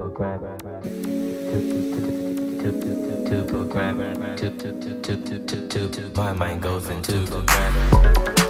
Tuple grabber. Tuple grabber. Tuple grabber. My mind goes into tuple grabber.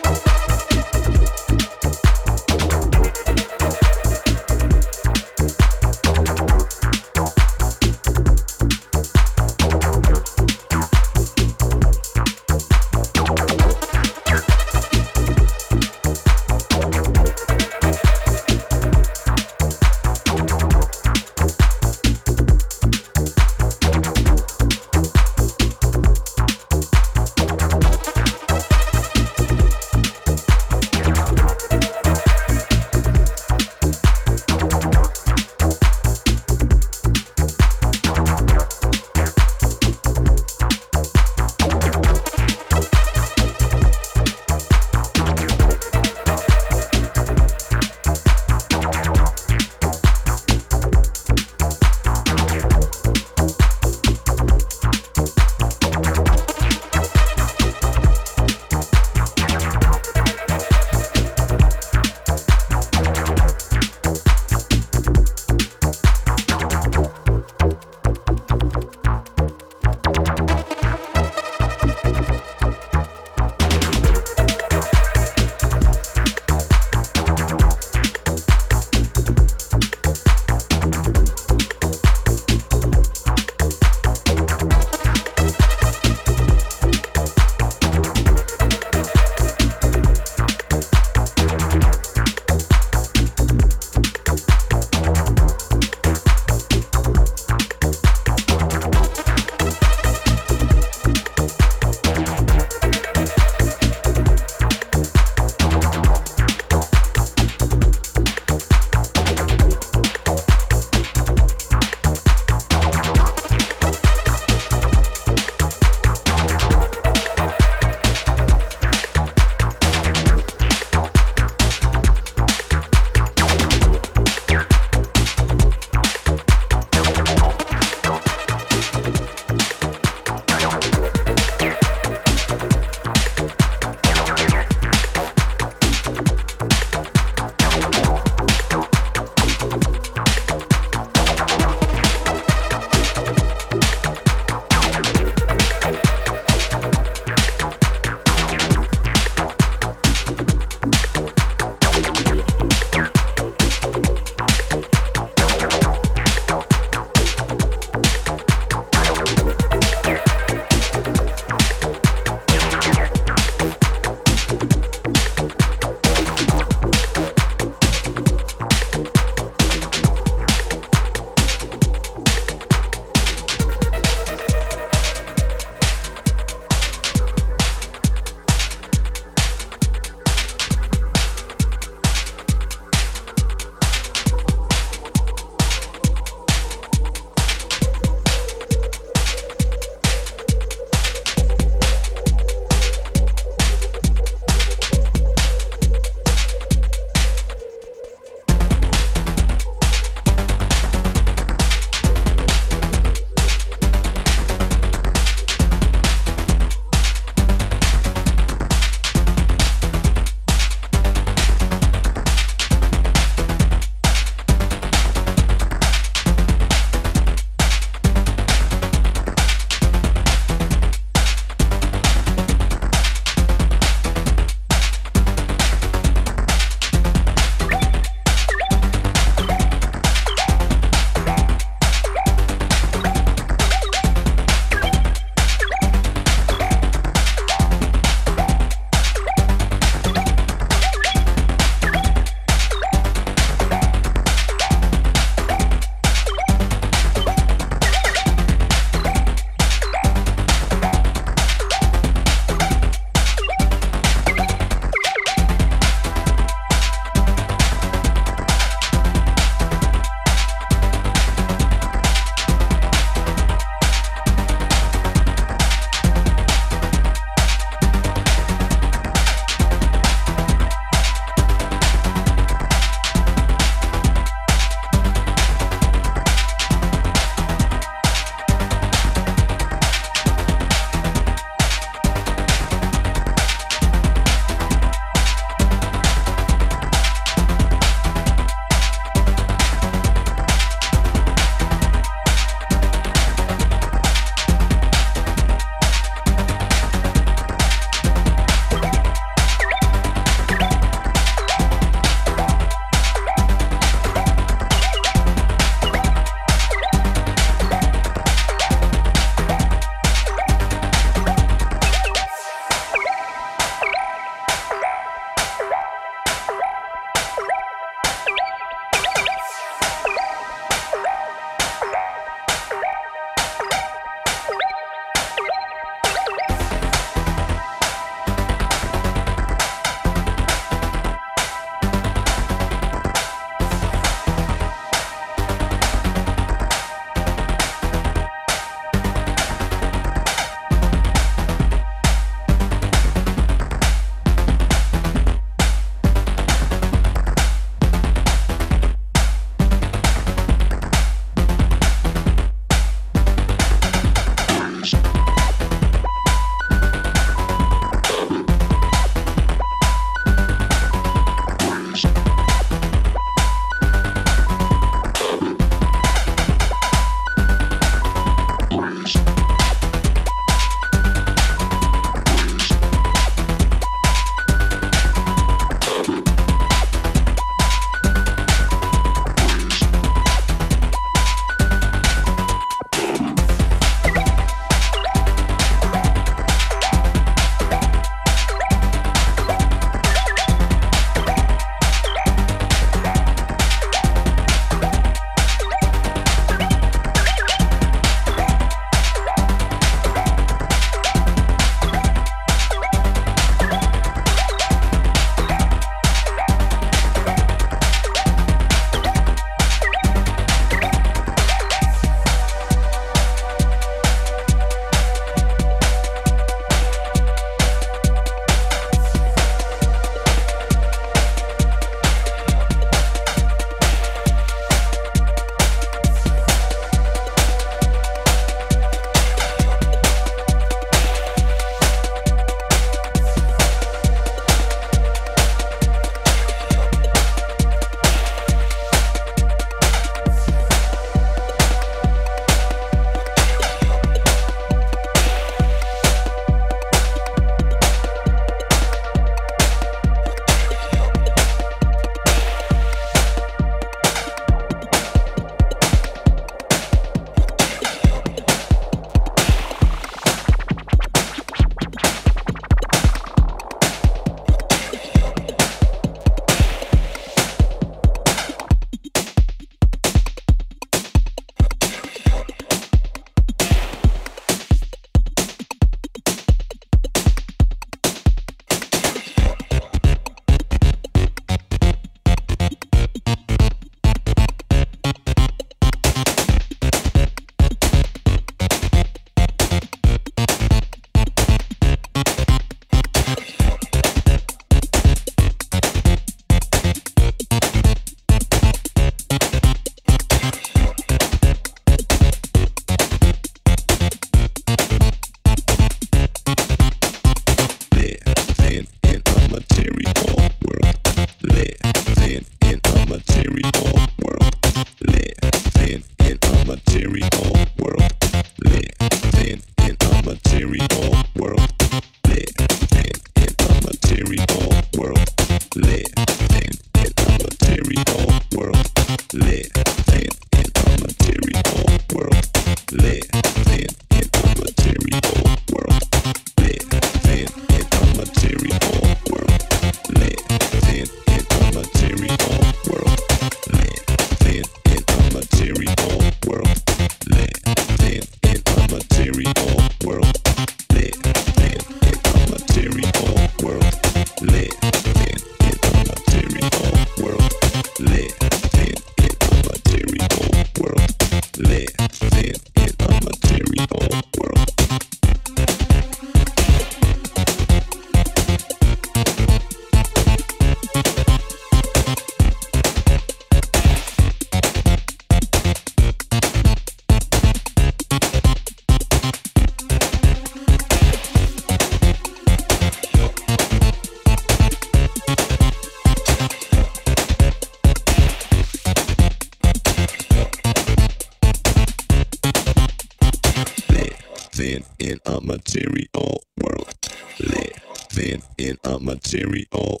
material world, living in a material